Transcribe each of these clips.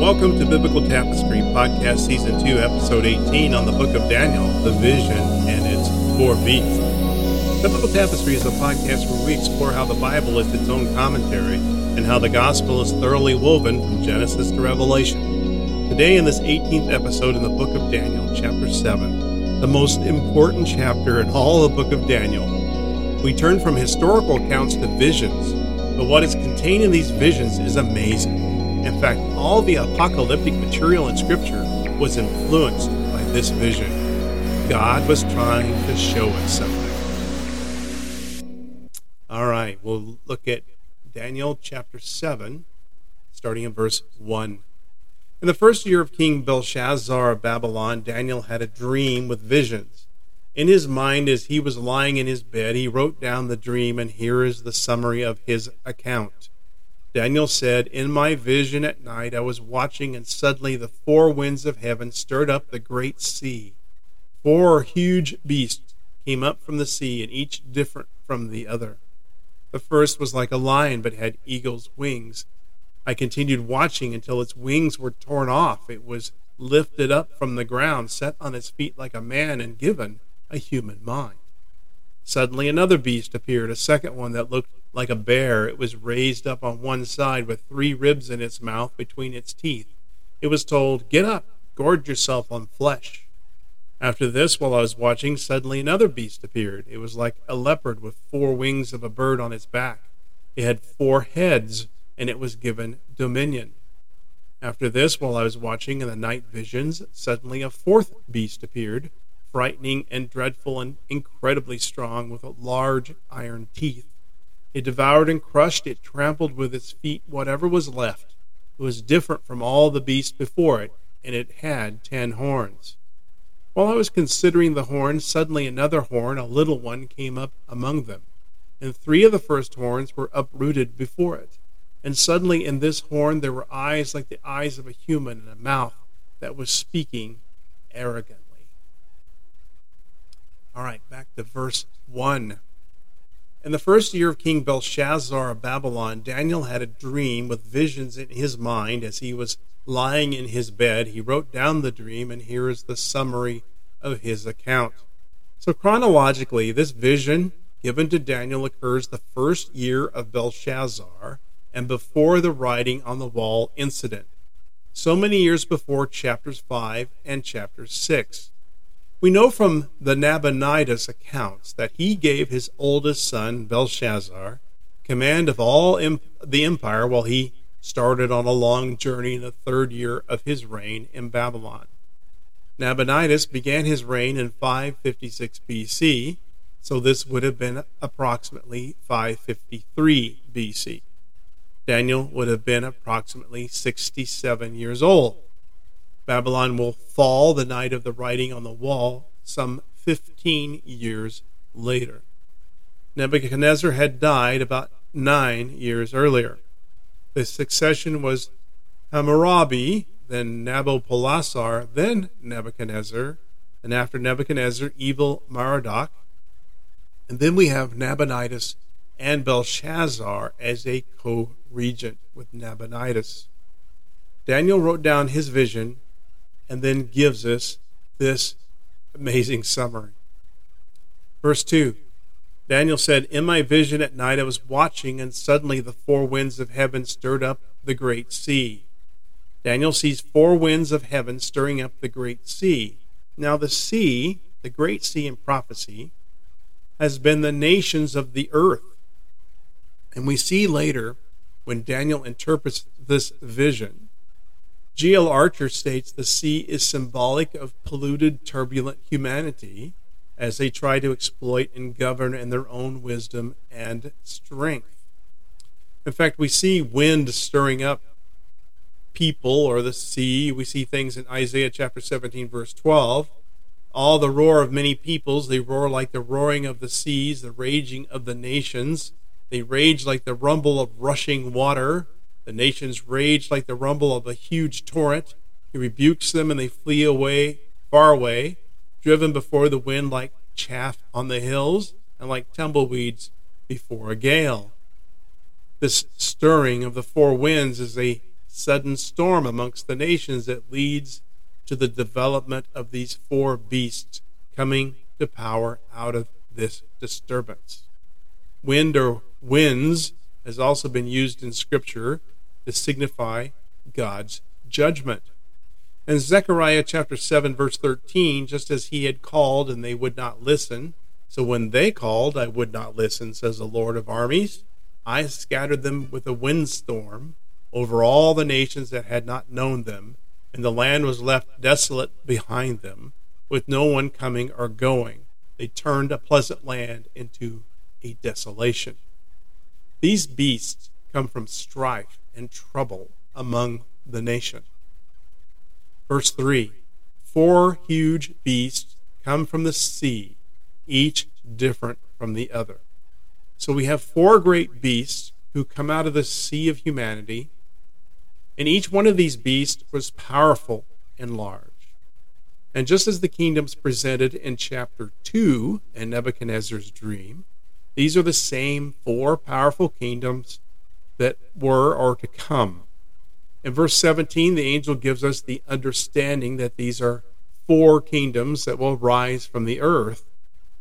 Welcome to Biblical Tapestry, Podcast Season 2, Episode 18 on the Book of Daniel, the Vision, and its four beasts. Biblical Tapestry is a podcast where we explore how the Bible is its own commentary and how the Gospel is thoroughly woven from Genesis to Revelation. Today, in this 18th episode in the Book of Daniel, Chapter 7, the most important chapter in all the Book of Daniel, we turn from historical accounts to visions, but what is contained in these visions is amazing. In fact, all the apocalyptic material in Scripture was influenced by this vision. God was trying to show us something. All right, we'll look at Daniel chapter 7, starting in verse 1. In the first year of King Belshazzar of Babylon, Daniel had a dream with visions. In his mind, as he was lying in his bed, he wrote down the dream, and here is the summary of his account. Daniel said, In my vision at night I was watching, and suddenly the four winds of heaven stirred up the great sea. Four huge beasts came up from the sea, and each different from the other. The first was like a lion, but had eagle's wings. I continued watching until its wings were torn off. It was lifted up from the ground, set on its feet like a man, and given a human mind. Suddenly another beast appeared, a second one that looked like a bear. It was raised up on one side with three ribs in its mouth between its teeth. It was told, Get up, gorge yourself on flesh. After this, while I was watching, suddenly another beast appeared. It was like a leopard with four wings of a bird on its back. It had four heads, and it was given dominion. After this, while I was watching in the night visions, suddenly a fourth beast appeared, frightening and dreadful and incredibly strong, with large iron teeth. It devoured and crushed, it trampled with its feet whatever was left. It was different from all the beasts before it, and it had ten horns. While I was considering the horns, suddenly another horn, a little one, came up among them, and three of the first horns were uprooted before it. And suddenly in this horn there were eyes like the eyes of a human, and a mouth that was speaking arrogantly. All right, back to verse 1. In the first year of King Belshazzar of Babylon, Daniel had a dream with visions in his mind as he was lying in his bed. He wrote down the dream, and here is the summary of his account. So, chronologically, this vision given to Daniel occurs the first year of Belshazzar and before the writing on the wall incident, so many years before chapters 5 and chapter 6. We know from the Nabonidus accounts that he gave his oldest son, Belshazzar, command of all the empire while he started on a long journey in the third year of his reign in Babylon. Nabonidus began his reign in 556 BC, so this would have been approximately 553 BC. Daniel would have been approximately 67 years old. Babylon will fall the night of the writing on the wall, some 15 years later. Nebuchadnezzar had died about nine years earlier. The succession was Hammurabi, then Nabopolassar, then Nebuchadnezzar, and after Nebuchadnezzar, Evil-Merodach. And then we have Nabonidus and Belshazzar as a co regent with Nabonidus. Daniel wrote down his vision and then gives us this amazing summary. Verse 2 Daniel said, In my vision at night I was watching, and suddenly the four winds of heaven stirred up the great sea. Daniel sees four winds of heaven stirring up the great sea. Now, the sea, the great sea in prophecy, has been the nations of the earth. And we see later, when Daniel interprets this vision, G.L. Archer states the sea is symbolic of polluted, turbulent humanity as they try to exploit and govern in their own wisdom and strength. In fact, we see wind stirring up people or the sea. We see things in Isaiah chapter 17, verse 12. All the roar of many peoples, they roar like the roaring of the seas, the raging of the nations. They rage like the rumble of rushing water. The nations rage like the rumble of a huge torrent. He rebukes them and they flee away, far away, driven before the wind like chaff on the hills and like tumbleweeds before a gale. This stirring of the four winds is a sudden storm amongst the nations that leads to the development of these four beasts coming to power out of this disturbance. Wind or winds has also been used in Scripture to signify God's judgment. In Zechariah chapter 7, verse 13, just as he had called and they would not listen, so when they called, I would not listen, says the Lord of armies. I scattered them with a windstorm over all the nations that had not known them, and the land was left desolate behind them, with no one coming or going. They turned a pleasant land into a desolation. These beasts come from strife and trouble among the nation. Verse 3 Four huge beasts come from the sea, each different from the other. So we have four great beasts who come out of the sea of humanity, and each one of these beasts was powerful and large. And just as the kingdoms presented in chapter 2 in Nebuchadnezzar's dream, these are the same four powerful kingdoms that were or to come. In verse 17, the angel gives us the understanding that these are four kingdoms that will rise from the earth.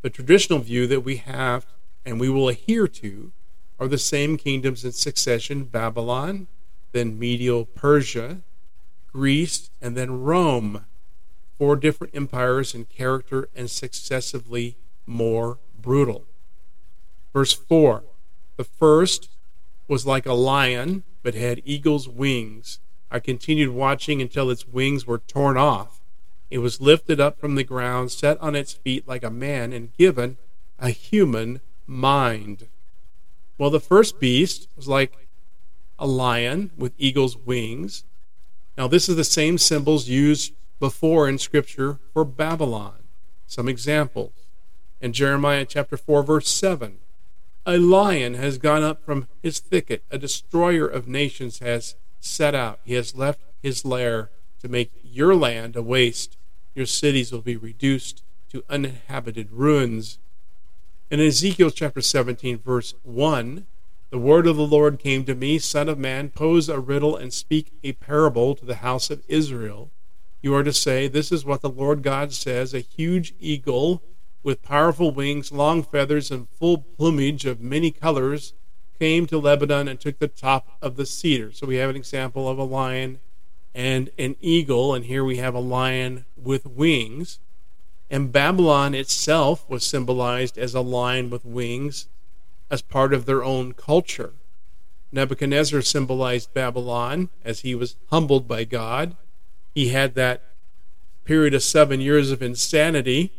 The traditional view that we have and we will adhere to are the same kingdoms in succession Babylon, then Medo Persia, Greece, and then Rome. Four different empires in character and successively more brutal. Verse 4 The first was like a lion, but had eagle's wings. I continued watching until its wings were torn off. It was lifted up from the ground, set on its feet like a man, and given a human mind. Well, the first beast was like a lion with eagle's wings. Now, this is the same symbols used before in Scripture for Babylon. Some examples. In Jeremiah chapter 4, verse 7, a lion has gone up from his thicket, a destroyer of nations has set out. He has left his lair to make your land a waste. Your cities will be reduced to uninhabited ruins. In Ezekiel chapter 17, verse 1, the word of the Lord came to me, Son of man, pose a riddle and speak a parable to the house of Israel. You are to say, This is what the Lord God says A huge eagle with powerful wings, long feathers, and full plumage of many colors came to Lebanon and took the top of the cedar. So we have an example of a lion and an eagle, and here we have a lion with wings. And Babylon itself was symbolized as a lion with wings as part of their own culture. Nebuchadnezzar symbolized Babylon as he was humbled by God. He had that period of seven years of insanity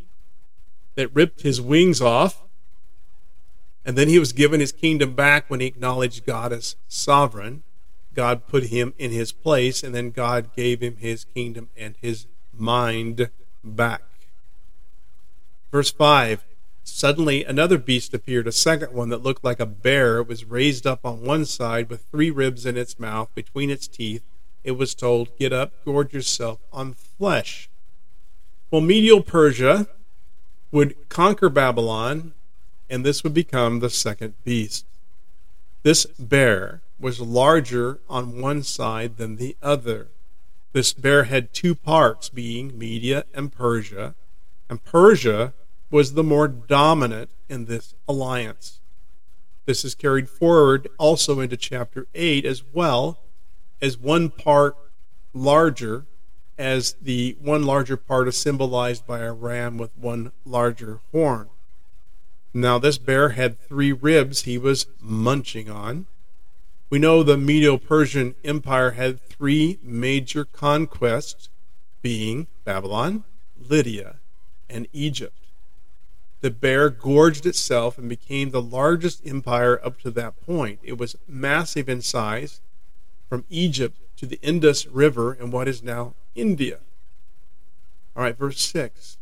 that ripped his wings off. And then he was given his kingdom back when he acknowledged God as sovereign. God put him in his place, and then God gave him his kingdom and his mind back. Verse 5 Suddenly another beast appeared, a second one that looked like a bear. It was raised up on one side with three ribs in its mouth between its teeth. It was told, Get up, gorge yourself on flesh. Well, Medo Persia would conquer Babylon, and this would become the second beast. This bear was larger on one side than the other. This bear had two parts, being Media and Persia, and Persia was the more dominant in this alliance. This is carried forward also into chapter 8 as well as one part larger, as the one larger part is symbolized by a ram with one larger horn. Now, this bear had three ribs he was munching on. We know the Medo Persian Empire had three major conquests, being Babylon, Lydia, and Egypt the bear gorged itself and became the largest empire up to that point. It was massive in size, from Egypt to the Indus River in what is now India. All right, verse 6.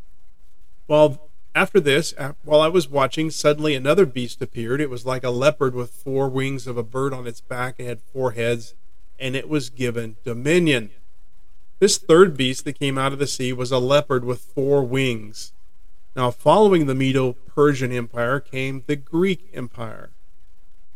While after this, while I was watching, suddenly another beast appeared. It was like a leopard with four wings of a bird on its back. It had four heads, and it was given dominion. This third beast that came out of the sea was a leopard with four wings. Now, following the Medo Persian Empire came the Greek Empire.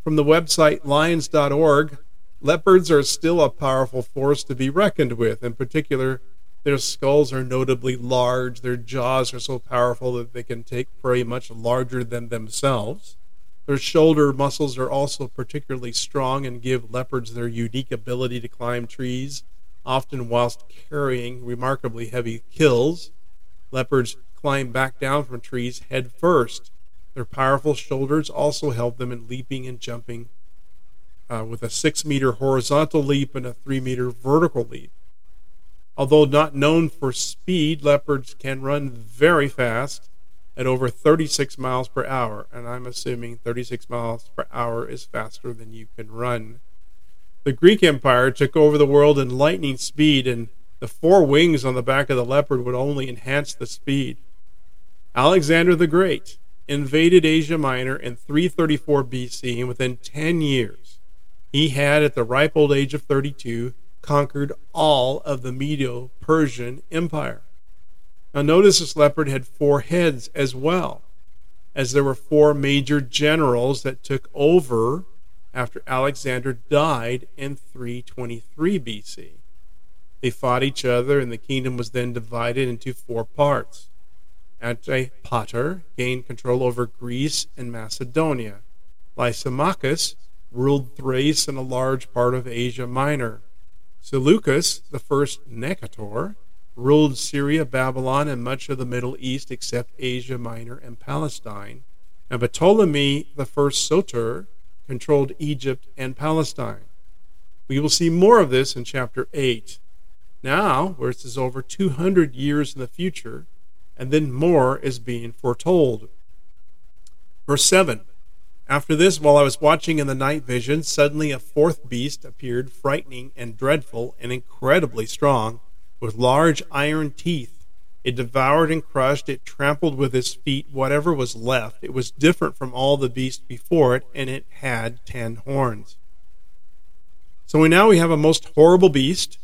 From the website lions.org, Leopards are still a powerful force to be reckoned with. In particular, their skulls are notably large. Their jaws are so powerful that they can take prey much larger than themselves. Their shoulder muscles are also particularly strong and give leopards their unique ability to climb trees, often whilst carrying remarkably heavy kills. Leopards climb back down from trees head first. Their powerful shoulders also help them in leaping and jumping uh, with a six meter horizontal leap and a three meter vertical leap. Although not known for speed, leopards can run very fast at over 36 miles per hour, and I'm assuming 36 miles per hour is faster than you can run. The Greek Empire took over the world in lightning speed, and the four wings on the back of the leopard would only enhance the speed. Alexander the Great invaded Asia Minor in 334 BC, and within 10 years, he had, at the ripe old age of 32, conquered all of the Medo Persian Empire. Now, notice this leopard had four heads as well, as there were four major generals that took over after Alexander died in 323 BC. They fought each other, and the kingdom was then divided into four parts. Antipater gained control over Greece and Macedonia. Lysimachus ruled Thrace and a large part of Asia Minor. Seleucus, the first Nicator, ruled Syria, Babylon, and much of the Middle East except Asia Minor and Palestine. And Ptolemy, the first Soter, controlled Egypt and Palestine. We will see more of this in chapter 8. Now, where this is over 200 years in the future, and then more is being foretold. Verse 7 After this, while I was watching in the night vision, suddenly a fourth beast appeared, frightening and dreadful and incredibly strong, with large iron teeth. It devoured and crushed, it trampled with its feet whatever was left. It was different from all the beasts before it, and it had ten horns. So we now we have a most horrible beast.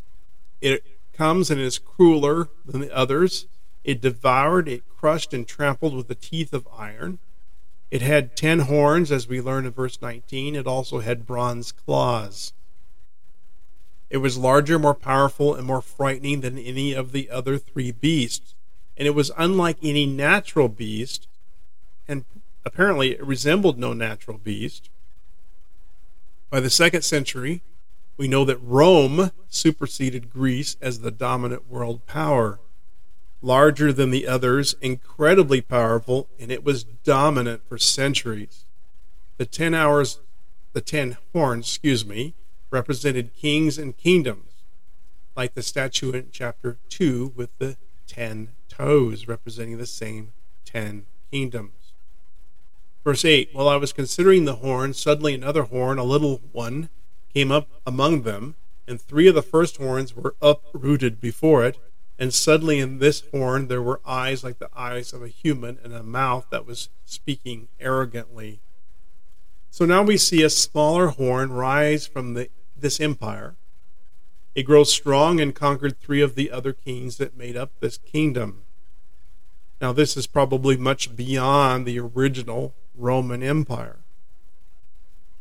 It comes and is crueler than the others. It devoured, it crushed, and trampled with the teeth of iron. It had ten horns, as we learn in verse 19. It also had bronze claws. It was larger, more powerful, and more frightening than any of the other three beasts. And it was unlike any natural beast, and apparently it resembled no natural beast. By the second century, we know that Rome superseded Greece as the dominant world power larger than the others, incredibly powerful, and it was dominant for centuries. The ten hours, the ten horns, excuse me, represented kings and kingdoms, like the statue in chapter 2 with the ten toes representing the same ten kingdoms. Verse 8 While I was considering the horn, suddenly another horn, a little one, came up among them, and three of the first horns were uprooted before it and suddenly in this horn there were eyes like the eyes of a human and a mouth that was speaking arrogantly. So now we see a smaller horn rise from the, this empire. It grows strong and conquered three of the other kings that made up this kingdom. Now, this is probably much beyond the original Roman Empire.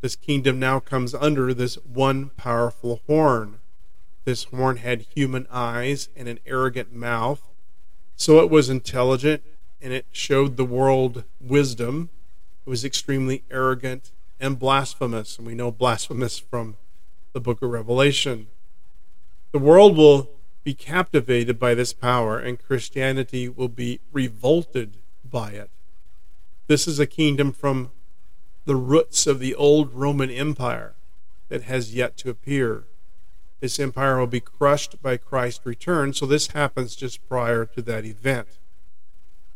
This kingdom now comes under this one powerful horn. This horn had human eyes and an arrogant mouth. So it was intelligent and it showed the world wisdom. It was extremely arrogant and blasphemous. And we know blasphemous from the book of Revelation. The world will be captivated by this power, and Christianity will be revolted by it. This is a kingdom from the roots of the old Roman Empire that has yet to appear. This empire will be crushed by Christ's return, so this happens just prior to that event.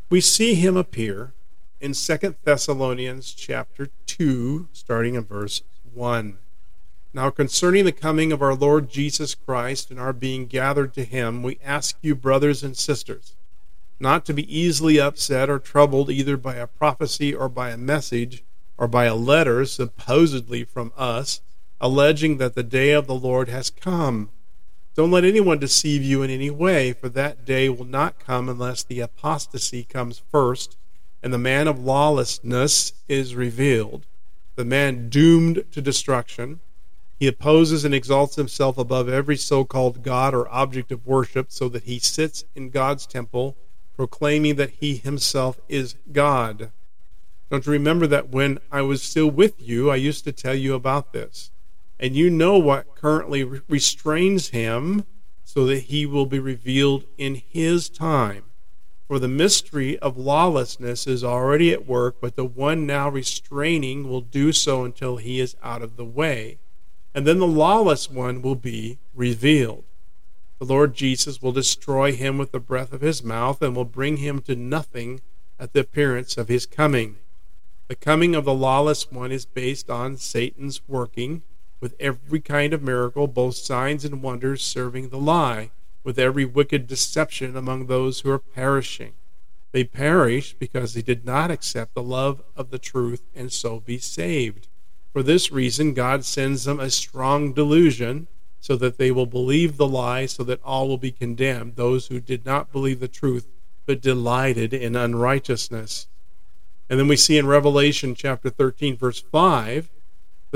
We see him appear in 2 Thessalonians chapter 2, starting in verse 1. Now, concerning the coming of our Lord Jesus Christ and our being gathered to him, we ask you, brothers and sisters, not to be easily upset or troubled either by a prophecy or by a message or by a letter supposedly from us alleging that the day of the Lord has come. Don't let anyone deceive you in any way, for that day will not come unless the apostasy comes first, and the man of lawlessness is revealed, the man doomed to destruction, He opposes and exalts himself above every so called God or object of worship, so that he sits in God's temple, proclaiming that he himself is God. Don't you remember that when I was still with you, I used to tell you about this? And you know what currently restrains him so that he will be revealed in his time. For the mystery of lawlessness is already at work, but the one now restraining will do so until he is out of the way and then the lawless one will be revealed. The Lord Jesus will destroy him with the breath of his mouth and will bring him to nothing at the appearance of his coming. The coming of the lawless one is based on Satan's working with every kind of miracle, both signs and wonders serving the lie, with every wicked deception among those who are perishing. They perish because they did not accept the love of the truth and so be saved. For this reason, God sends them a strong delusion so that they will believe the lie, so that all will be condemned, those who did not believe the truth but delighted in unrighteousness. And then we see in Revelation chapter 13, verse 5,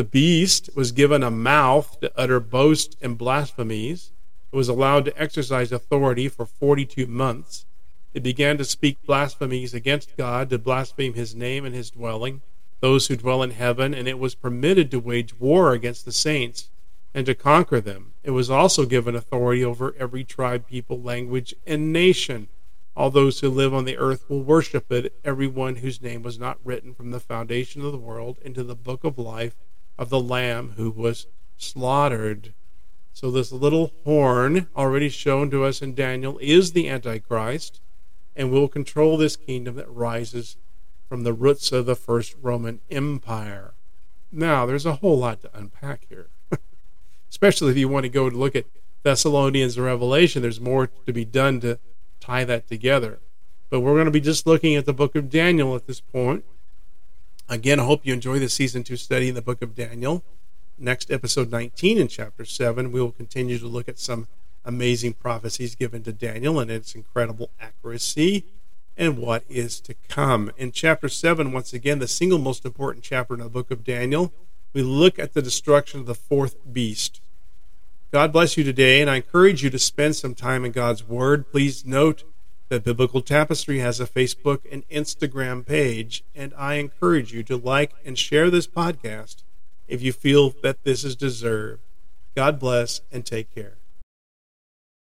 the beast was given a mouth to utter boasts and blasphemies. It was allowed to exercise authority for 42 months. It began to speak blasphemies against God, to blaspheme his name and his dwelling those who dwell in heaven, and it was permitted to wage war against the saints and to conquer them. It was also given authority over every tribe, people, language, and nation. All those who live on the earth will worship it, everyone whose name was not written from the foundation of the world into the book of life of the Lamb who was slaughtered. So, this little horn, already shown to us in Daniel, is the Antichrist and will control this kingdom that rises from the roots of the first Roman Empire. Now, there's a whole lot to unpack here, especially if you want to go to look at Thessalonians and Revelation. There's more to be done to tie that together. But we're going to be just looking at the book of Daniel at this point. Again, I hope you enjoy the season two study in the book of Daniel. Next episode 19 in chapter 7, we will continue to look at some amazing prophecies given to Daniel and its incredible accuracy and what is to come. In chapter 7, once again, the single most important chapter in the book of Daniel, we look at the destruction of the fourth beast. God bless you today, and I encourage you to spend some time in God's Word. Please note that Biblical Tapestry has a Facebook and Instagram page, and I encourage you to like and share this podcast if you feel that this is deserved. God bless and take care.